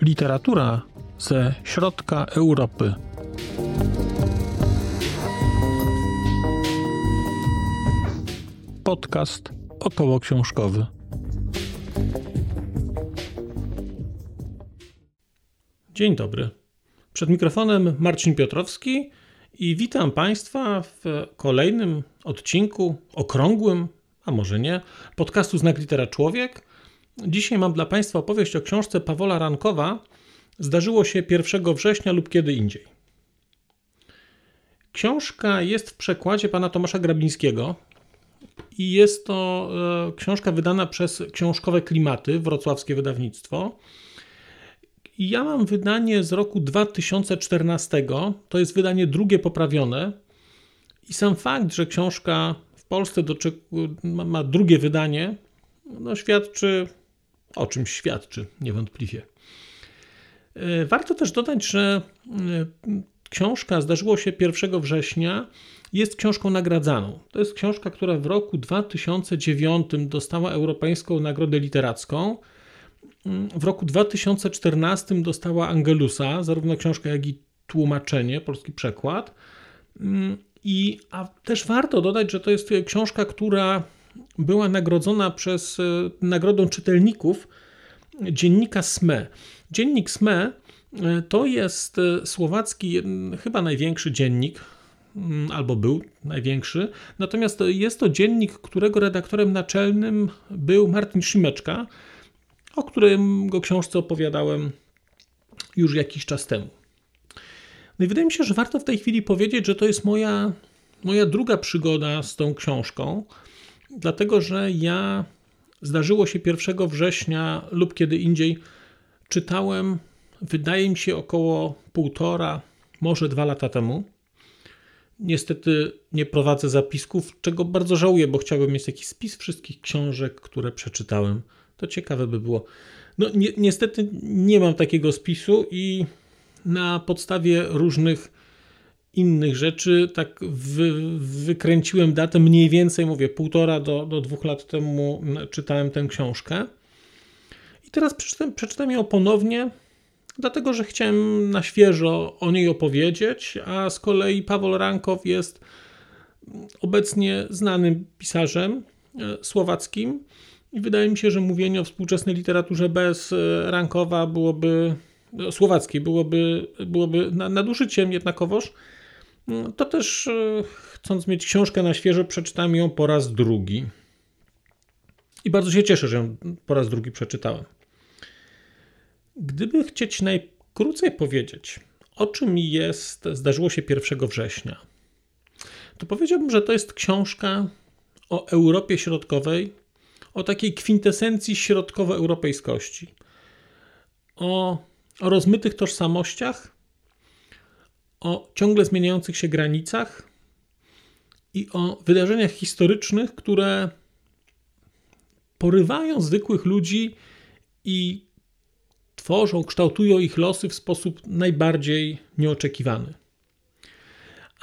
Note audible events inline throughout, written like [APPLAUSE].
Literatura ze środka Europy. Podcast około książkowy. Dzień dobry. Przed mikrofonem Marcin Piotrowski i witam Państwa w kolejnym odcinku okrągłym, a może nie, podcastu Znak Litera Człowiek. Dzisiaj mam dla Państwa opowieść o książce Pawola Rankowa Zdarzyło się 1 września lub kiedy indziej. Książka jest w przekładzie pana Tomasza Grabińskiego i jest to e, książka wydana przez Książkowe Klimaty, wrocławskie wydawnictwo. Ja mam wydanie z roku 2014. To jest wydanie drugie poprawione. I sam fakt, że książka w Polsce ma drugie wydanie, no świadczy o czym świadczy niewątpliwie. E, warto też dodać, że e, książka zdarzyło się 1 września jest książką nagradzaną. To jest książka, która w roku 2009 dostała Europejską Nagrodę Literacką. W roku 2014 dostała Angelusa, zarówno książkę, jak i tłumaczenie, polski przekład. I, a też warto dodać, że to jest książka, która była nagrodzona przez e, Nagrodą Czytelników dziennika SME. Dziennik SME e, to jest e, słowacki, chyba największy dziennik, mm, albo był największy. Natomiast jest to dziennik, którego redaktorem naczelnym był Martin Szymeczka, o którym go książce opowiadałem już jakiś czas temu. No i wydaje mi się, że warto w tej chwili powiedzieć, że to jest moja, moja druga przygoda z tą książką, dlatego że ja zdarzyło się 1 września lub kiedy indziej czytałem, wydaje mi się, około półtora, może dwa lata temu. Niestety nie prowadzę zapisków, czego bardzo żałuję, bo chciałbym mieć jakiś spis wszystkich książek, które przeczytałem. To ciekawe by było. No, ni niestety nie mam takiego spisu i na podstawie różnych innych rzeczy tak wy, wykręciłem datę mniej więcej, mówię, półtora do, do dwóch lat temu czytałem tę książkę. I teraz przeczytam, przeczytam ją ponownie, dlatego że chciałem na świeżo o niej opowiedzieć, a z kolei Paweł Rankow jest obecnie znanym pisarzem e, słowackim i wydaje mi się, że mówienie o współczesnej literaturze bez e, Rankowa byłoby e, słowackiej byłoby, byłoby nadużyciem jednakowoż. Mm, to też chcąc mieć książkę na świeżo, przeczytam ją po raz drugi. I bardzo się cieszę, że ją po raz drugi przeczytałem. Gdyby chcieć najkrócej powiedzieć, o czym jest zdarzyło się 1 września, to powiedziałbym, że to jest książka o Europie Środkowej, o takiej kwintesencji środkowoeuropejskości, o, o rozmytych tożsamościach, o ciągle zmieniających się granicach i o wydarzeniach historycznych, które porywają zwykłych ludzi i tworzą, kształtują ich losy w sposób najbardziej nieoczekiwany.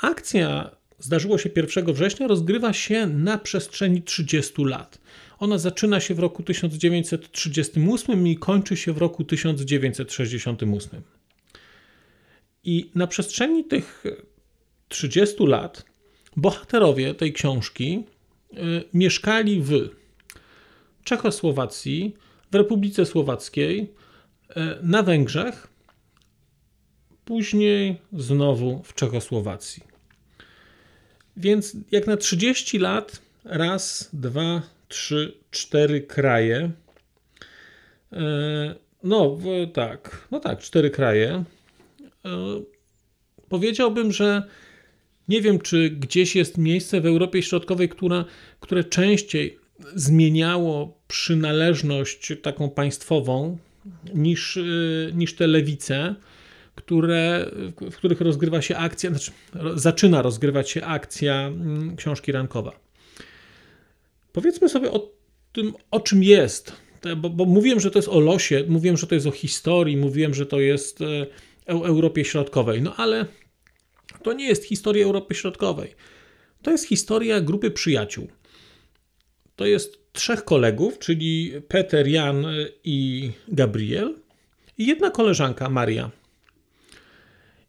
Akcja zdarzyło się 1 września, rozgrywa się na przestrzeni 30 lat. Ona zaczyna się w roku 1938 i kończy się w roku 1968. I na przestrzeni tych 30 lat bohaterowie tej książki y, mieszkali w Czechosłowacji, w Republice Słowackiej, E, na Węgrzech, później znowu w Czechosłowacji. Więc jak na 30 lat, raz, dwa, trzy, cztery kraje. E, no tak, no tak, cztery kraje. E, powiedziałbym, że nie wiem, czy gdzieś jest miejsce w Europie Środkowej, która, które częściej zmieniało przynależność taką państwową niż, y, niż te lewice, które, w których rozgrywa się akcja, znaczy zaczyna rozgrywać się akcja mm, książki Rankowa. Powiedzmy sobie o tym, o czym jest, bo, bo mówiłem, że to jest o losie, mówiłem, że to jest o historii, mówiłem, że to jest e, o Europie Środkowej, no ale to nie jest historia Europy Środkowej. To jest historia grupy przyjaciół. To jest trzech kolegów, czyli Peter, Jan i Gabriel, i jedna koleżanka, Maria.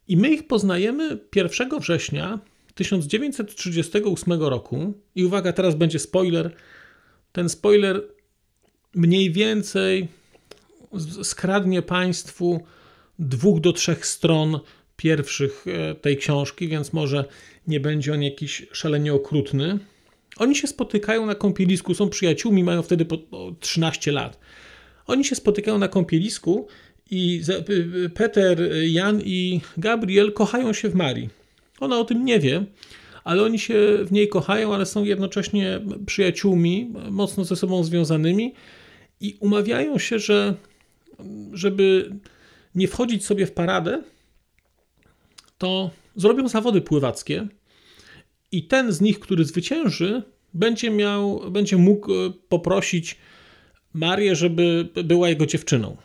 I my ich poznajemy 1 września 1938 roku. I uwaga, teraz będzie spoiler. Ten spoiler mniej więcej skradnie Państwu dwóch do trzech stron pierwszych e, tej książki, więc może nie będzie on jakiś szalenie okrutny. Oni się spotykają na kąpielisku, są przyjaciółmi, mają wtedy po 13 lat. Oni się spotykają na kąpielisku i Peter, Jan i Gabriel kochają się w Marii. Ona o tym nie wie, ale oni się w niej kochają, ale są jednocześnie przyjaciółmi, mocno ze sobą związanymi i umawiają się, że żeby nie wchodzić sobie w paradę, to zrobią zawody pływackie i ten z nich, który zwycięży, będzie miał, będzie mógł e, poprosić Marię, żeby była jego dziewczyną.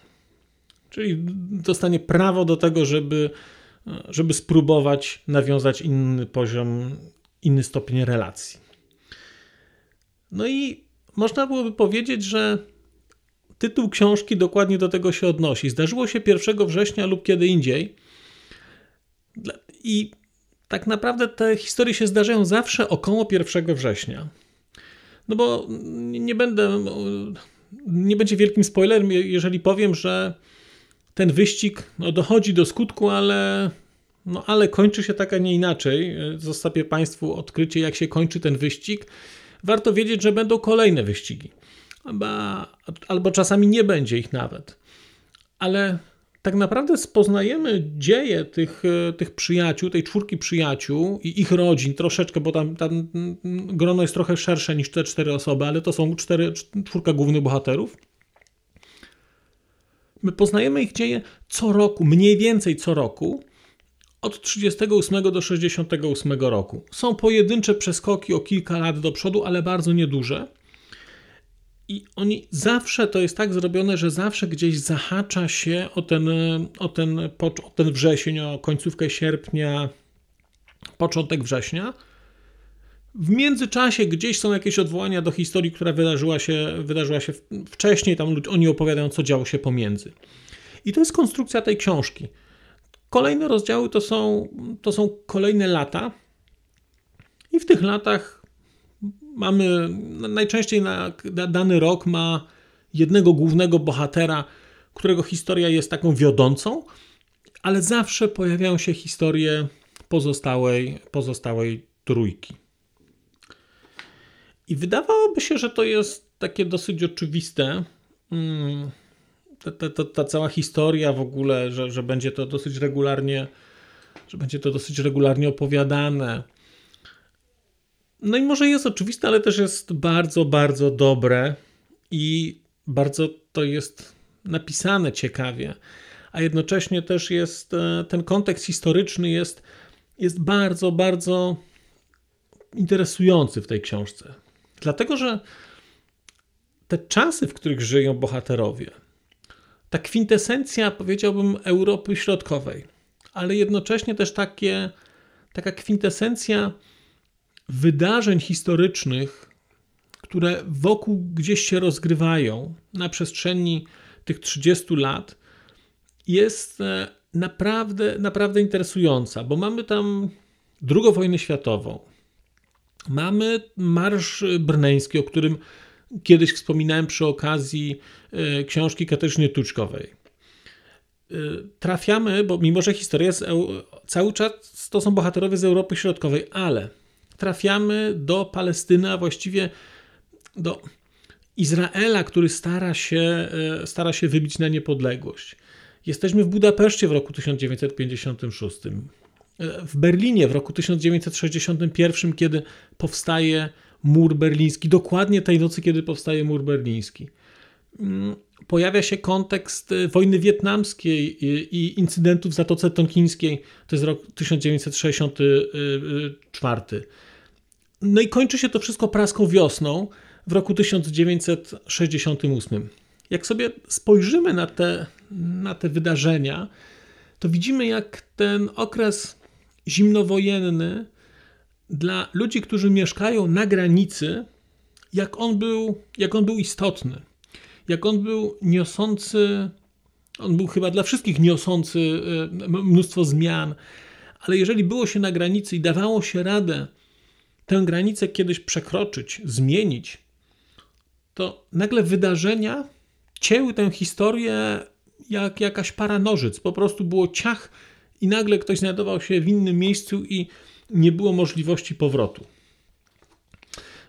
Czyli dostanie prawo do tego, żeby, żeby spróbować nawiązać inny poziom, inny stopień relacji. No i można byłoby powiedzieć, że tytuł książki dokładnie do tego się odnosi. Zdarzyło się 1 września lub kiedy indziej. I tak naprawdę te historie się zdarzają zawsze około 1 września. No bo nie będę, nie będzie wielkim spoilerem, jeżeli powiem, że ten wyścig no, dochodzi do skutku, ale, no, ale kończy się tak, a nie inaczej. Zostawię Państwu odkrycie, jak się kończy ten wyścig. Warto wiedzieć, że będą kolejne wyścigi. Albo, albo czasami nie będzie ich nawet. Ale tak naprawdę spoznajemy dzieje tych, tych przyjaciół, tej czwórki przyjaciół i ich rodzin troszeczkę, bo tam, tam grono jest trochę szersze niż te cztery osoby, ale to są cztery, czwórka głównych bohaterów. My poznajemy ich dzieje co roku, mniej więcej co roku, od 38 do 68 roku. Są pojedyncze przeskoki o kilka lat do przodu, ale bardzo nieduże. I oni zawsze to jest tak zrobione, że zawsze gdzieś zahacza się o ten, o ten, o ten wrzesień, o końcówkę sierpnia, początek września. W międzyczasie gdzieś są jakieś odwołania do historii, która wydarzyła się, wydarzyła się wcześniej. Tam oni opowiadają, co działo się pomiędzy. I to jest konstrukcja tej książki. Kolejne rozdziały to są, to są kolejne lata. I w tych latach mamy najczęściej na, na dany rok ma jednego głównego bohatera, którego historia jest taką wiodącą, ale zawsze pojawiają się historie pozostałej, pozostałej trójki. I wydawałoby się, że to jest takie dosyć oczywiste. Hmm, ta, ta, ta, cała historia w ogóle, że, że będzie to dosyć regularnie, że będzie to dosyć regularnie opowiadane no i może jest oczywiste, ale też jest bardzo, bardzo dobre i bardzo to jest napisane ciekawie, a jednocześnie też jest e, ten kontekst historyczny jest, jest bardzo, bardzo interesujący w tej książce. Dlatego, że te czasy, w których żyją bohaterowie, ta kwintesencja, powiedziałbym, Europy Środkowej, ale jednocześnie też takie, taka kwintesencja wydarzeń historycznych, które wokół gdzieś się rozgrywają na przestrzeni tych 30 lat, jest e, naprawdę, naprawdę interesująca, bo mamy tam II wojnę światową, mamy Marsz Brneński, o którym kiedyś wspominałem przy okazji e, książki Katarzyny Tuczkowej. E, trafiamy, bo mimo że historia jest cały czas to są bohaterowie z Europy Środkowej, ale trafiamy do Palestyny, a właściwie do Izraela, który stara się, e, stara się wybić na niepodległość. Jesteśmy w Budapeszcie w roku 1956. W Berlinie w roku 1961, kiedy powstaje mur berliński, dokładnie tej nocy, kiedy powstaje mur berliński. Mm, pojawia się kontekst e, wojny wietnamskiej i incydentów w Zatoce Tonkińskiej, to jest rok 1964. No i kończy się to wszystko praską wiosną w roku 1968. Jak sobie spojrzymy na te, na te wydarzenia, to widzimy, jak ten okres zimnowojenny dla ludzi, którzy mieszkają na granicy, jak on był, jak on był istotny, jak on był niosący, on był chyba dla wszystkich niosący e, mnóstwo zmian, ale jeżeli było się na granicy i dawało się radę tę granicę kiedyś przekroczyć, zmienić, to nagle wydarzenia cięły tę historię jak jakaś para nożyc. Po prostu było ciach i nagle ktoś znajdował się w innym miejscu i nie było możliwości powrotu.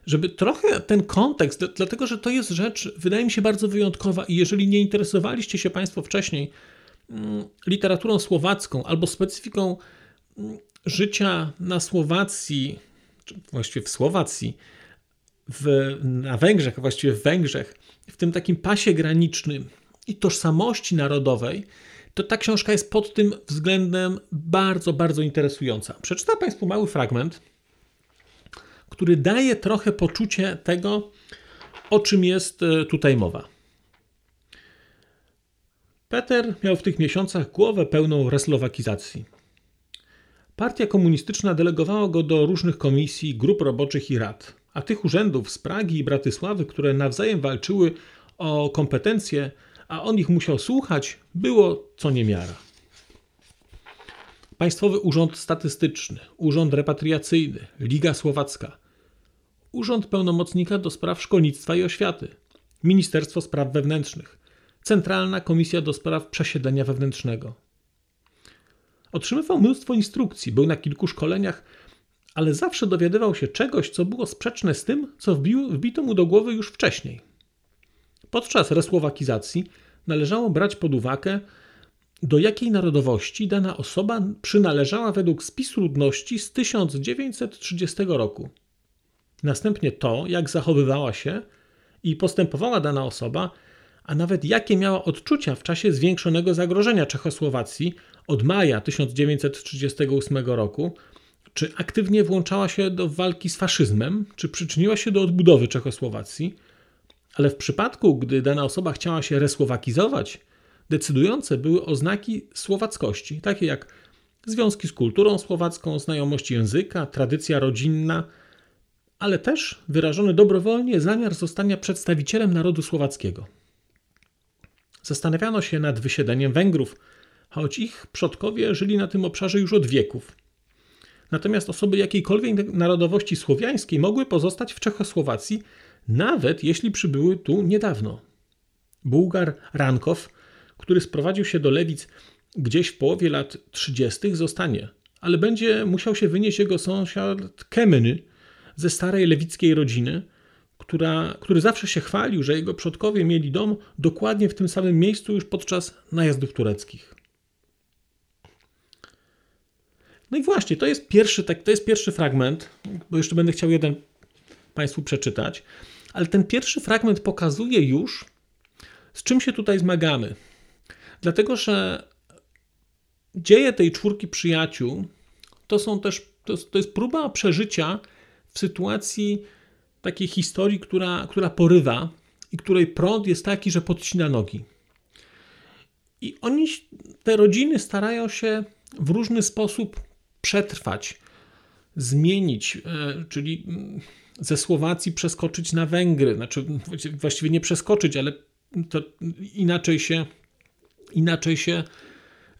Żeby trochę ten kontekst, dlatego że to jest rzecz, wydaje mi się, bardzo wyjątkowa i jeżeli nie interesowaliście się Państwo wcześniej mm, literaturą słowacką albo specyfiką mm, życia na Słowacji, czy właściwie w Słowacji, w, na Węgrzech, a właściwie w Węgrzech, w tym takim pasie granicznym i tożsamości narodowej, to ta książka jest pod tym względem bardzo, bardzo interesująca. Przeczytam Państwu mały fragment, który daje trochę poczucie tego, o czym jest e, tutaj mowa. Peter miał w tych miesiącach głowę pełną reslowakizacji. Partia komunistyczna delegowała go do różnych komisji, grup roboczych i rad, a tych urzędów z Pragi i Bratysławy, które nawzajem walczyły o kompetencje, a on ich musiał słuchać, było co niemiara. Państwowy Urząd Statystyczny, Urząd Repatriacyjny, Liga Słowacka, Urząd Pełnomocnika do Spraw Szkolnictwa i Oświaty, Ministerstwo Spraw Wewnętrznych, Centralna Komisja do Spraw Przesiedlenia Wewnętrznego. Otrzymywał mnóstwo instrukcji, był na kilku szkoleniach, ale zawsze dowiadywał się czegoś, co było sprzeczne z tym, co wbił, wbito mu do głowy już wcześniej. Podczas resłowakizacji należało brać pod uwagę, do jakiej narodowości dana osoba przynależała według spisu ludności z 1930 roku. Następnie to, jak zachowywała się i postępowała dana osoba, a nawet jakie miała odczucia w czasie zwiększonego zagrożenia Czechosłowacji od maja 1938 roku, czy aktywnie włączała się do walki z faszyzmem, czy przyczyniła się do odbudowy Czechosłowacji, ale w przypadku, gdy dana osoba chciała się resłowakizować, decydujące były oznaki słowackości, takie jak związki z kulturą słowacką, znajomość języka, tradycja rodzinna, ale też wyrażony dobrowolnie zamiar zostania przedstawicielem narodu słowackiego. Zastanawiano się nad wysiedleniem Węgrów, choć ich przodkowie żyli na tym obszarze już od wieków. Natomiast osoby jakiejkolwiek narodowości słowiańskiej mogły pozostać w Czechosłowacji nawet jeśli przybyły tu niedawno. Bułgar Rankow, który sprowadził się do Lewic gdzieś w połowie lat 30., zostanie, ale będzie musiał się wynieść jego sąsiad Kemeny ze starej lewickiej rodziny, która, który zawsze się chwalił, że jego przodkowie mieli dom dokładnie w tym samym miejscu już podczas najazdów tureckich. No i właśnie, to jest pierwszy, tak, to jest pierwszy fragment, bo jeszcze będę chciał jeden Państwu przeczytać ale ten pierwszy fragment pokazuje już, z czym się tutaj zmagamy. Dlatego, że dzieje tej czwórki przyjaciół to są też, to, to jest próba przeżycia w sytuacji takiej historii, która, która porywa i której prąd jest taki, że podcina nogi. I oni, te rodziny starają się w różny sposób przetrwać, zmienić, e, czyli mm, ze Słowacji przeskoczyć na Węgry. Znaczy, właściwie nie przeskoczyć, ale to inaczej się, inaczej się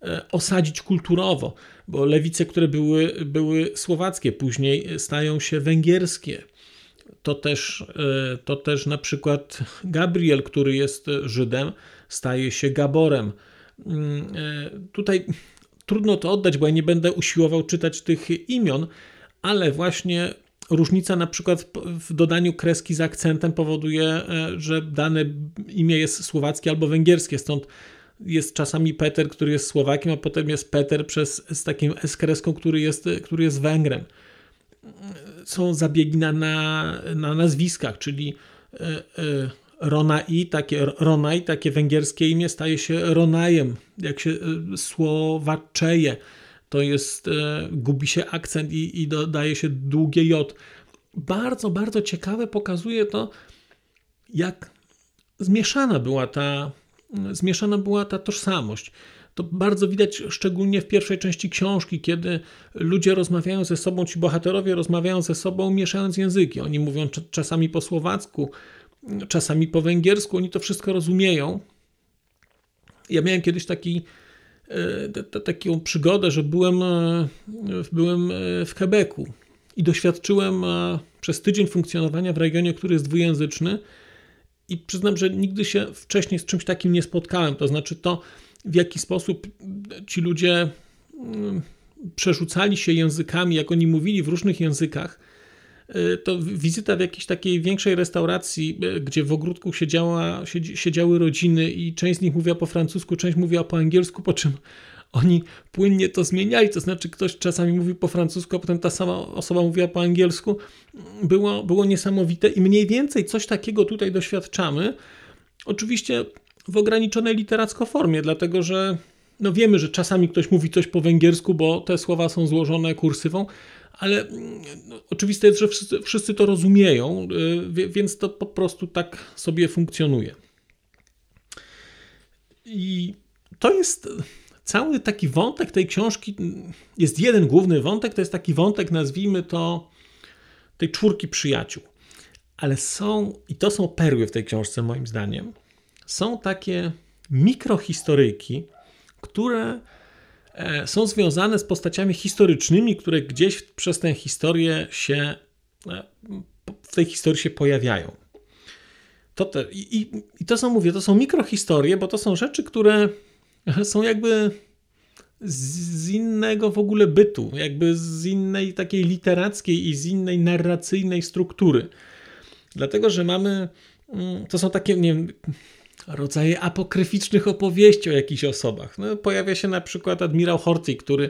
e, osadzić kulturowo, bo lewice, które były, były słowackie, później stają się węgierskie. To też, e, to też na przykład Gabriel, który jest Żydem, staje się Gaborem. Mm, tutaj trudno to oddać, bo ja nie będę usiłował czytać tych imion, ale właśnie Różnica na przykład w dodaniu kreski z akcentem powoduje, e, że dane imię jest słowackie albo węgierskie, stąd jest czasami Peter, który jest Słowakiem, a potem jest Peter przez, z takim S kreską, który jest, który jest Węgrem. Są zabiegi na, na, na nazwiskach, czyli e, e, Ronai, takie, Ronaj, takie węgierskie imię staje się Ronajem, jak się słowaczeje to jest, e, gubi się akcent i, i dodaje się długie J. Bardzo, bardzo ciekawe pokazuje to, jak zmieszana była ta, zmieszana była ta tożsamość. To bardzo widać szczególnie w pierwszej części książki, kiedy ludzie rozmawiają ze sobą, ci bohaterowie rozmawiają ze sobą, mieszając języki. Oni mówią czasami po słowacku, czasami po węgiersku, oni to wszystko rozumieją. Ja miałem kiedyś taki, taką przygodę, że byłem, e, byłem e, w Quebecu i doświadczyłem przez tydzień funkcjonowania w regionie, który jest dwujęzyczny i przyznam, że nigdy się wcześniej z czymś takim nie spotkałem. To znaczy to, w jaki sposób ci ludzie mm, przerzucali się językami, jak oni mówili w różnych językach, y, to wizyta w jakiejś takiej większej restauracji, y, gdzie w ogródku siedziała, siedziały rodziny i część z nich mówiła po francusku, część mówiła po angielsku, po czym oni płynnie to zmieniali, to znaczy ktoś czasami mówił po francusku, a potem ta sama osoba mówiła po angielsku. Było, było niesamowite i mniej więcej coś takiego tutaj doświadczamy. Oczywiście w ograniczonej literacko formie, dlatego że no wiemy, że czasami ktoś mówi coś po węgiersku, bo te słowa są złożone kursywą, ale no, oczywiste jest, że wszyscy, wszyscy to rozumieją, y, więc to po prostu tak sobie funkcjonuje. I to jest cały taki wątek tej książki, jest jeden główny wątek, to jest taki wątek, nazwijmy to, tej czwórki przyjaciół. Ale są, i to są perły w tej książce, moim zdaniem, są takie mikrohistoryjki, które są związane z postaciami historycznymi, które gdzieś przez tę historię się, e, w tej historii się pojawiają. To te, i, I to są, mówię, to są mikrohistorie, bo to są rzeczy, które [LAUGHS] są jakby z innego w ogóle bytu, jakby z innej takiej literackiej i z innej narracyjnej struktury. Dlatego, że mamy, mm, to są takie, nie wiem, rodzaje apokryficznych opowieści o jakichś osobach. No, pojawia się na przykład admirał Horthy, który,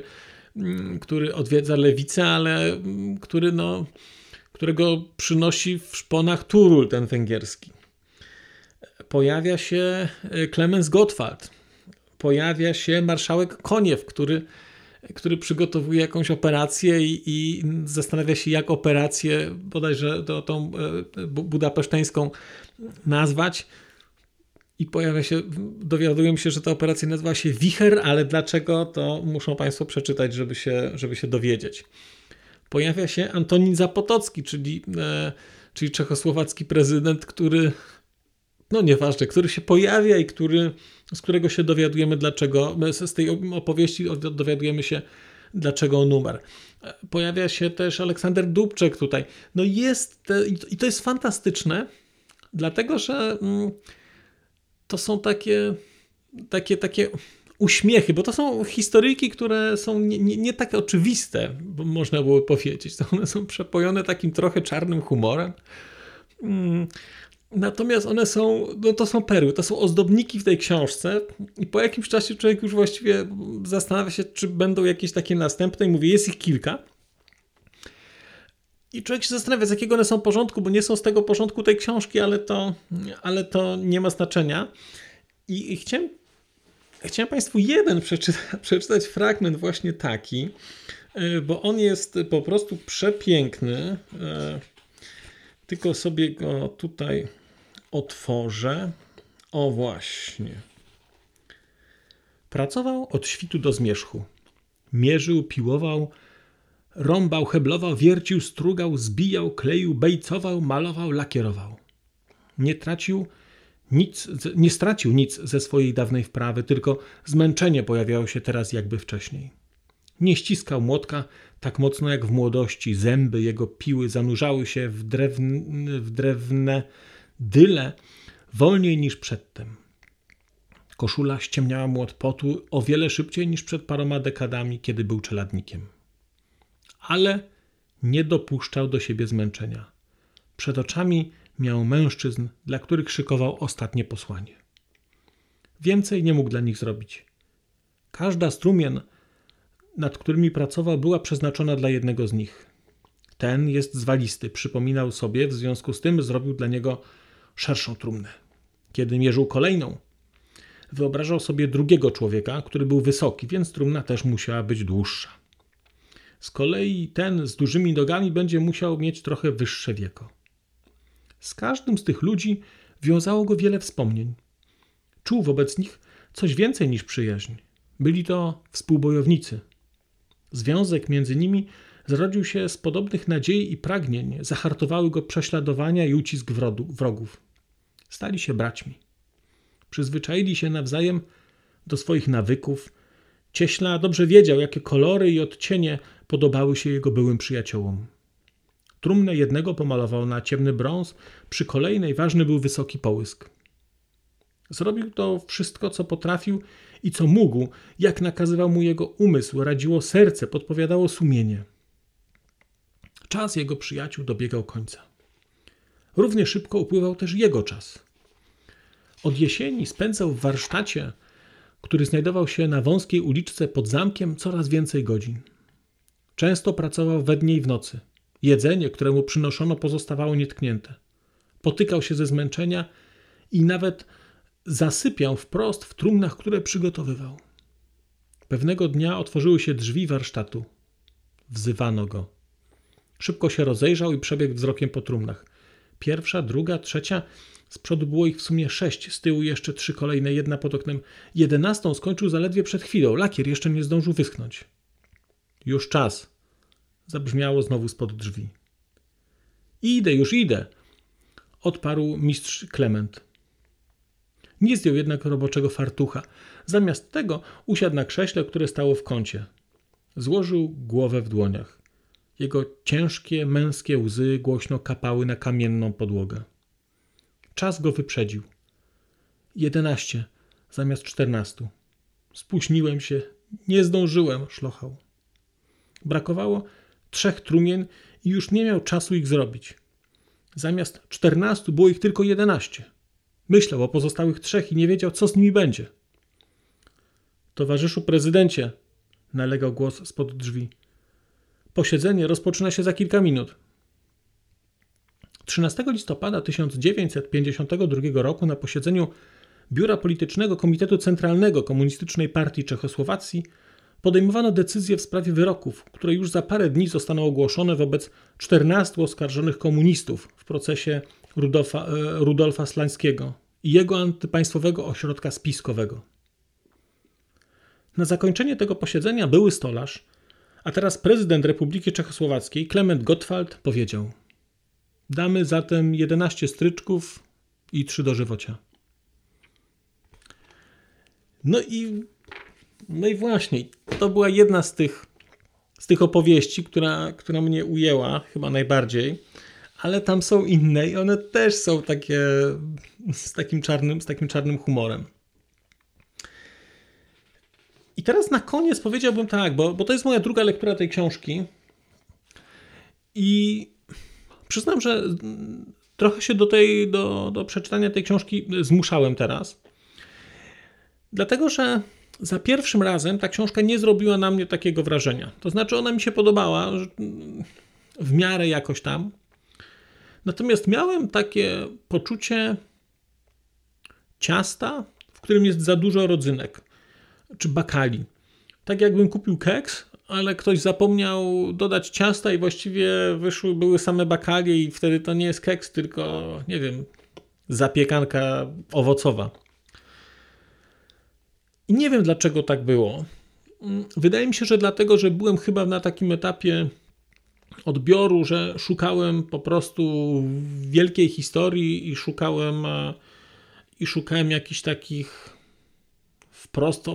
mm, który odwiedza lewicę, ale mm, który, no, którego przynosi w szponach Turul ten węgierski. Pojawia się Klemens Gottwald, pojawia się marszałek Koniew, który, który przygotowuje jakąś operację i, i zastanawia się, jak operację bodajże to, tą e, budapeszteńską nazwać. I pojawia się, dowiaduję się, że ta operacja nazywa się Wicher, ale dlaczego, to muszą Państwo przeczytać, żeby się, żeby się dowiedzieć. Pojawia się Antonin Zapotocki, czyli, e, czyli czechosłowacki prezydent, który no nieważne, który się pojawia i który, z którego się dowiadujemy dlaczego, z tej opowieści dowiadujemy się dlaczego on umarł. Pojawia się też Aleksander Dubczek tutaj. No jest, i to jest fantastyczne, dlatego że mm, to są takie, takie, takie uśmiechy, bo to są historyjki, które są nie, nie, nie tak oczywiste, można było powiedzieć. To one są przepojone takim trochę czarnym humorem. Mm, Natomiast one są, no to są perły, to są ozdobniki w tej książce i po jakimś czasie człowiek już właściwie zastanawia się, czy będą jakieś takie następne i mówię, jest ich kilka. I człowiek się zastanawia, z jakiego one są porządku, bo nie są z tego porządku tej książki, ale to, ale to nie ma znaczenia. I, i chciałem, chciałem Państwu jeden przeczytać, [LAUGHS] przeczytać fragment właśnie taki, y, bo on jest po prostu przepiękny. Y, tylko sobie go tutaj otworzę. O właśnie. Pracował od świtu do zmierzchu. Mierzył, piłował, rąbał, heblował, wiercił, strugał, zbijał, kleił, bejcował, malował, lakierował. Nie tracił nic, nie stracił nic ze swojej dawnej wprawy, tylko zmęczenie pojawiało się teraz jakby wcześniej. Nie ściskał młotka tak mocno jak w młodości, zęby jego piły zanurzały się w, drewne, w drewne dyle wolniej niż przedtem. Koszula ściemniała mu od potu o wiele szybciej niż przed paroma dekadami, kiedy był czeladnikiem. Ale nie dopuszczał do siebie zmęczenia. Przed oczami miał mężczyzn, dla których szykował ostatnie posłanie. Więcej nie mógł dla nich zrobić. Każda strumien, nad którymi pracował, była przeznaczona dla jednego z nich. Ten jest zwalisty, przypominał sobie, w związku z tym zrobił dla niego szerszą trumnę. Kiedy mierzył kolejną, wyobrażał sobie drugiego człowieka, który był wysoki, więc trumna też musiała być dłuższa. Z kolei ten z dużymi nogami będzie musiał mieć trochę wyższe wieko. Z każdym z tych ludzi wiązało go wiele wspomnień. Czuł wobec nich coś więcej niż przyjaźń. Byli to współbojownicy. Związek między nimi zrodził się z podobnych nadziei i pragnień, zahartowały go prześladowania i ucisk wrogów. Stali się braćmi. Przyzwyczaili się nawzajem do swoich nawyków. Cieśla dobrze wiedział, jakie kolory i odcienie podobały się jego byłym przyjaciołom. Trumnę jednego pomalował na ciemny brąz, przy kolejnej ważny był wysoki połysk. Zrobił to wszystko, co potrafił i co mógł, jak nakazywał mu jego umysł, radziło serce, podpowiadało sumienie. Czas jego przyjaciół dobiegał końca. Równie szybko upływał też jego czas. Od jesieni spędzał w warsztacie, który znajdował się na wąskiej uliczce pod zamkiem, coraz więcej godzin. Często pracował we dnie i w nocy. Jedzenie, które mu przynoszono, pozostawało nietknięte. Potykał się ze zmęczenia i nawet zasypiał wprost w trumnach, które przygotowywał. Pewnego dnia otworzyły się drzwi warsztatu. Wzywano go. Szybko się rozejrzał i przebiegł wzrokiem po trumnach. Pierwsza, druga, trzecia. Z przodu było ich w sumie sześć, z tyłu jeszcze trzy kolejne, jedna pod oknem. Jedenastą skończył zaledwie przed chwilą. Lakier jeszcze nie zdążył wyschnąć. Już czas. Zabrzmiało znowu spod drzwi. Idę, już idę, odparł mistrz Klement. Nie zdjął jednak roboczego fartucha. Zamiast tego usiadł na krześle, które stało w kącie. Złożył głowę w dłoniach. Jego ciężkie, męskie łzy głośno kapały na kamienną podłogę. Czas go wyprzedził. Jedenaście zamiast czternastu. Spóźniłem się, nie zdążyłem, szlochał. Brakowało trzech trumien i już nie miał czasu ich zrobić. Zamiast czternastu było ich tylko jedenaście. Myślał o pozostałych trzech i nie wiedział, co z nimi będzie. Towarzyszu prezydencie, nalegał głos spod drzwi. Posiedzenie rozpoczyna się za kilka minut. 13 listopada 1952 roku na posiedzeniu Biura Politycznego Komitetu Centralnego Komunistycznej Partii Czechosłowacji podejmowano decyzje w sprawie wyroków, które już za parę dni zostaną ogłoszone wobec 14 oskarżonych komunistów w procesie Rudolfa, e, Rudolfa Slańskiego i jego antypaństwowego ośrodka spiskowego. Na zakończenie tego posiedzenia były stolarz, a teraz prezydent Republiki Czechosłowackiej Klement Gottwald powiedział: Damy zatem 11 stryczków i 3 dożywocia. No i, no i właśnie, to była jedna z tych, z tych opowieści, która, która mnie ujęła chyba najbardziej, ale tam są inne i one też są takie z takim czarnym, z takim czarnym humorem. I teraz na koniec powiedziałbym tak, bo, bo to jest moja druga lektura tej książki. I przyznam, że trochę się do, tej, do, do przeczytania tej książki zmuszałem teraz. Dlatego, że za pierwszym razem ta książka nie zrobiła na mnie takiego wrażenia. To znaczy, ona mi się podobała w miarę jakoś tam. Natomiast miałem takie poczucie ciasta, w którym jest za dużo rodzynek czy bakali. Tak jakbym kupił keks, ale ktoś zapomniał dodać ciasta i właściwie wyszły, były same bakalie i wtedy to nie jest keks, tylko nie wiem, zapiekanka owocowa. I nie wiem dlaczego tak było. Wydaje mi się, że dlatego, że byłem chyba na takim etapie odbioru, że szukałem po prostu wielkiej historii i szukałem e, i szukałem jakichś takich wprost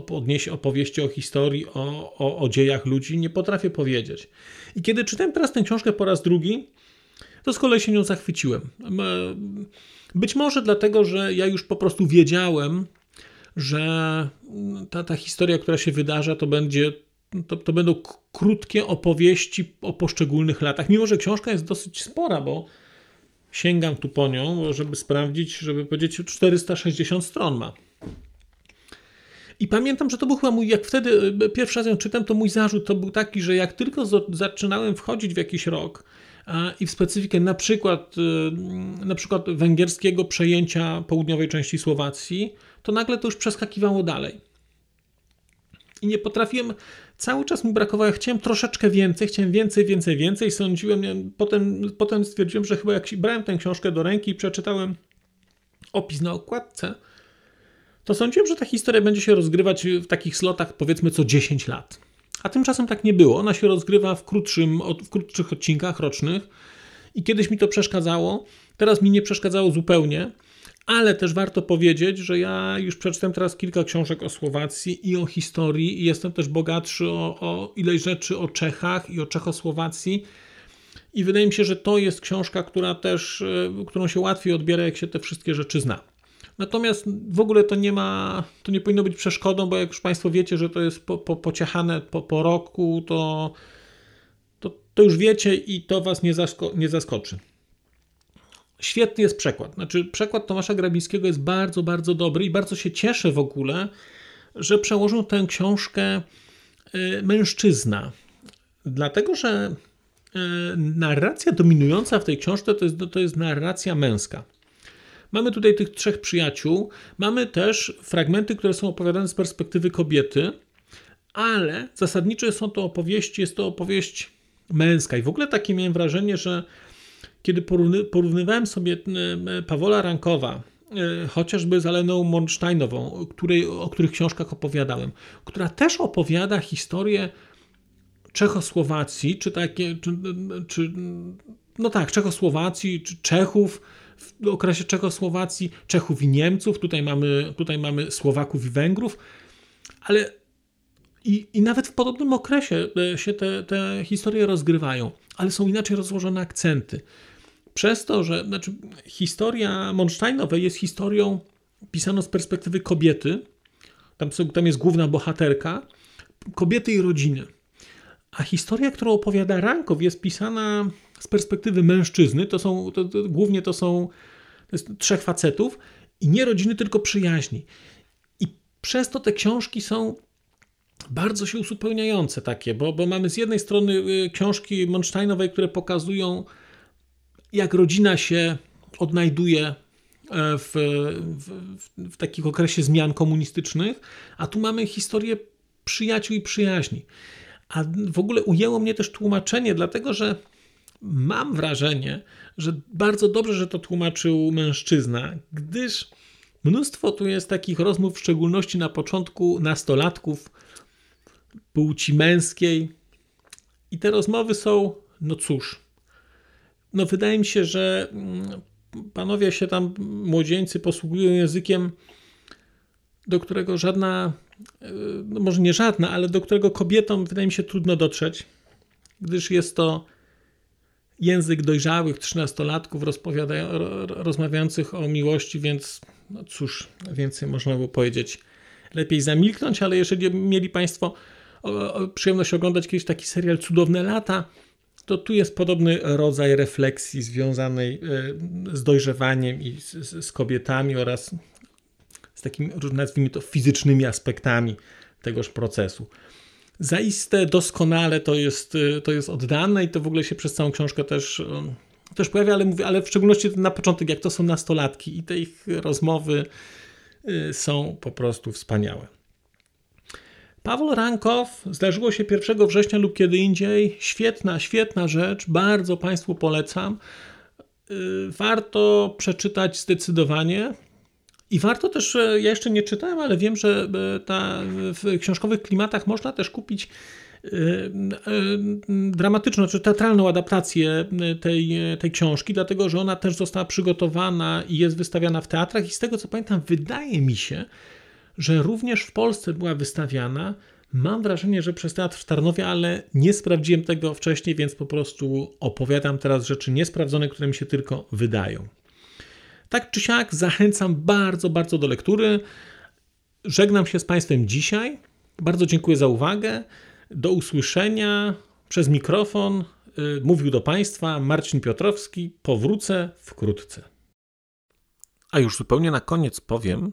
opowieści o historii, o, o, o dziejach ludzi, nie potrafię powiedzieć. I kiedy czytałem teraz tę książkę po raz drugi, to z kolei się nią zachwyciłem. Być może dlatego, że ja już po prostu wiedziałem, że ta, ta historia, która się wydarza, to będzie to, to będą krótkie opowieści o poszczególnych latach. Mimo, że książka jest dosyć spora, bo sięgam tu po nią, żeby sprawdzić, żeby powiedzieć, 460 stron ma. I pamiętam, że to był chyba mój, jak wtedy e, pierwszy raz ją czytam, to mój zarzut to był taki, że jak tylko zaczynałem wchodzić w jakiś rok i w specyfikę na przykład, e, na przykład węgierskiego przejęcia południowej części Słowacji, to nagle to już przeskakiwało dalej. I nie potrafiłem, cały czas mi brakowało, chciałem troszeczkę więcej, chciałem więcej, więcej, więcej. Sądziłem, potem, potem stwierdziłem, że chyba jak brałem tę książkę do ręki i przeczytałem opis na okładce, to sądziłem, że ta historia będzie się rozgrywać w takich slotach powiedzmy co 10 lat. A tymczasem tak nie było. Ona się rozgrywa w, krótszym, w krótszych odcinkach rocznych i kiedyś mi to przeszkadzało. Teraz mi nie przeszkadzało zupełnie, ale też warto powiedzieć, że ja już przeczytałem teraz kilka książek o Słowacji i o historii i jestem też bogatszy o, o ileś rzeczy o Czechach i o Czechosłowacji. I wydaje mi się, że to jest książka, która też, e, którą się łatwiej odbiera, jak się te wszystkie rzeczy zna. Natomiast w ogóle to nie ma, to nie powinno być przeszkodą, bo jak już Państwo wiecie, że to jest po, po, pociechane po, po roku, to, to, to już wiecie i to Was nie, zasko, nie zaskoczy. Świetny jest przekład. Znaczy, przekład Tomasza Grabińskiego jest bardzo, bardzo dobry i bardzo się cieszę w ogóle, że przełożył tę książkę y, mężczyzna. Dlatego, że y, narracja dominująca w tej książce to jest, to jest narracja męska. Mamy tutaj tych trzech przyjaciół, mamy też fragmenty, które są opowiadane z perspektywy kobiety, ale zasadniczo są to opowieści, jest to opowieść męska. I w ogóle takie miałem wrażenie, że kiedy porównywałem sobie Pawola Rankowa, e, chociażby z Aleną Monsteinową, której, o których książkach opowiadałem, która też opowiada historię Czechosłowacji, czy takie, czy, czy no tak, Czechosłowacji, czy Czechów, w okresie Czechosłowacji, Czechów i Niemców, tutaj mamy, tutaj mamy Słowaków i Węgrów, ale i, i nawet w podobnym okresie e, się te, te historie rozgrywają, ale są inaczej rozłożone akcenty. Przez to, że znaczy, historia Monsteinowej jest historią pisaną z perspektywy kobiety, tam, tam jest główna bohaterka, kobiety i rodziny. A historia, którą opowiada Rankow, jest pisana z perspektywy mężczyzny. To są, to, to, głównie to są to jest trzech facetów i nie rodziny, tylko przyjaźni. I przez to te książki są bardzo się uzupełniające takie, bo, bo mamy z jednej strony y, książki Monsteinowej, które pokazują, jak rodzina się odnajduje e, w, w, w, takich okresie zmian komunistycznych, a tu mamy historię przyjaciół i przyjaźni. A w ogóle ujęło mnie też tłumaczenie, dlatego że mam wrażenie, że bardzo dobrze, że to tłumaczył mężczyzna, gdyż mnóstwo tu jest takich rozmów, w szczególności na początku nastolatków płci męskiej. I te rozmowy są, no cóż, no wydaje mi się, że mm, panowie się tam, młodzieńcy, posługują językiem, do którego żadna, e, no może nie żadna, ale do którego kobietom wydaje mi się trudno dotrzeć, gdyż jest to język dojrzałych trzynastolatków rozmawiających o miłości, więc no cóż, więcej można było powiedzieć. Lepiej zamilknąć, ale jeżeli mieli Państwo przyjemność oglądać kiedyś taki serial Cudowne Lata, to tu jest podobny rodzaj refleksji związanej e, z dojrzewaniem i z, z kobietami oraz z takimi, nazwijmy to, fizycznymi aspektami tegoż procesu zaiste doskonale to jest, y, to jest oddane i to w ogóle się przez całą książkę też, y, też pojawia, ale, mówię, ale w szczególności na początek, jak to są nastolatki i te ich rozmowy są po prostu wspaniałe. Paweł Rankow zdarzyło się 1 września lub kiedy indziej. Świetna, świetna rzecz, bardzo Państwu polecam. Warto przeczytać zdecydowanie. I warto też, ja jeszcze nie czytałem, ale wiem, że e, ta, w książkowych klimatach można też kupić e, e, dramatyczną czy teatralną adaptację tej, tej książki, dlatego że ona też została przygotowana i jest wystawiana w teatrach. I z tego co pamiętam, wydaje mi się, że również w Polsce była wystawiana. Mam wrażenie, że przez teatr w Tarnowie, ale nie sprawdziłem tego wcześniej, więc po prostu opowiadam teraz rzeczy niesprawdzone, które mi się tylko wydają. Tak czy siak zachęcam bardzo, bardzo do lektury. Żegnam się z Państwem dzisiaj. Bardzo dziękuję za uwagę. Do usłyszenia przez mikrofon. Y, mówił do Państwa Marcin Piotrowski. Powrócę wkrótce. A już zupełnie na koniec powiem,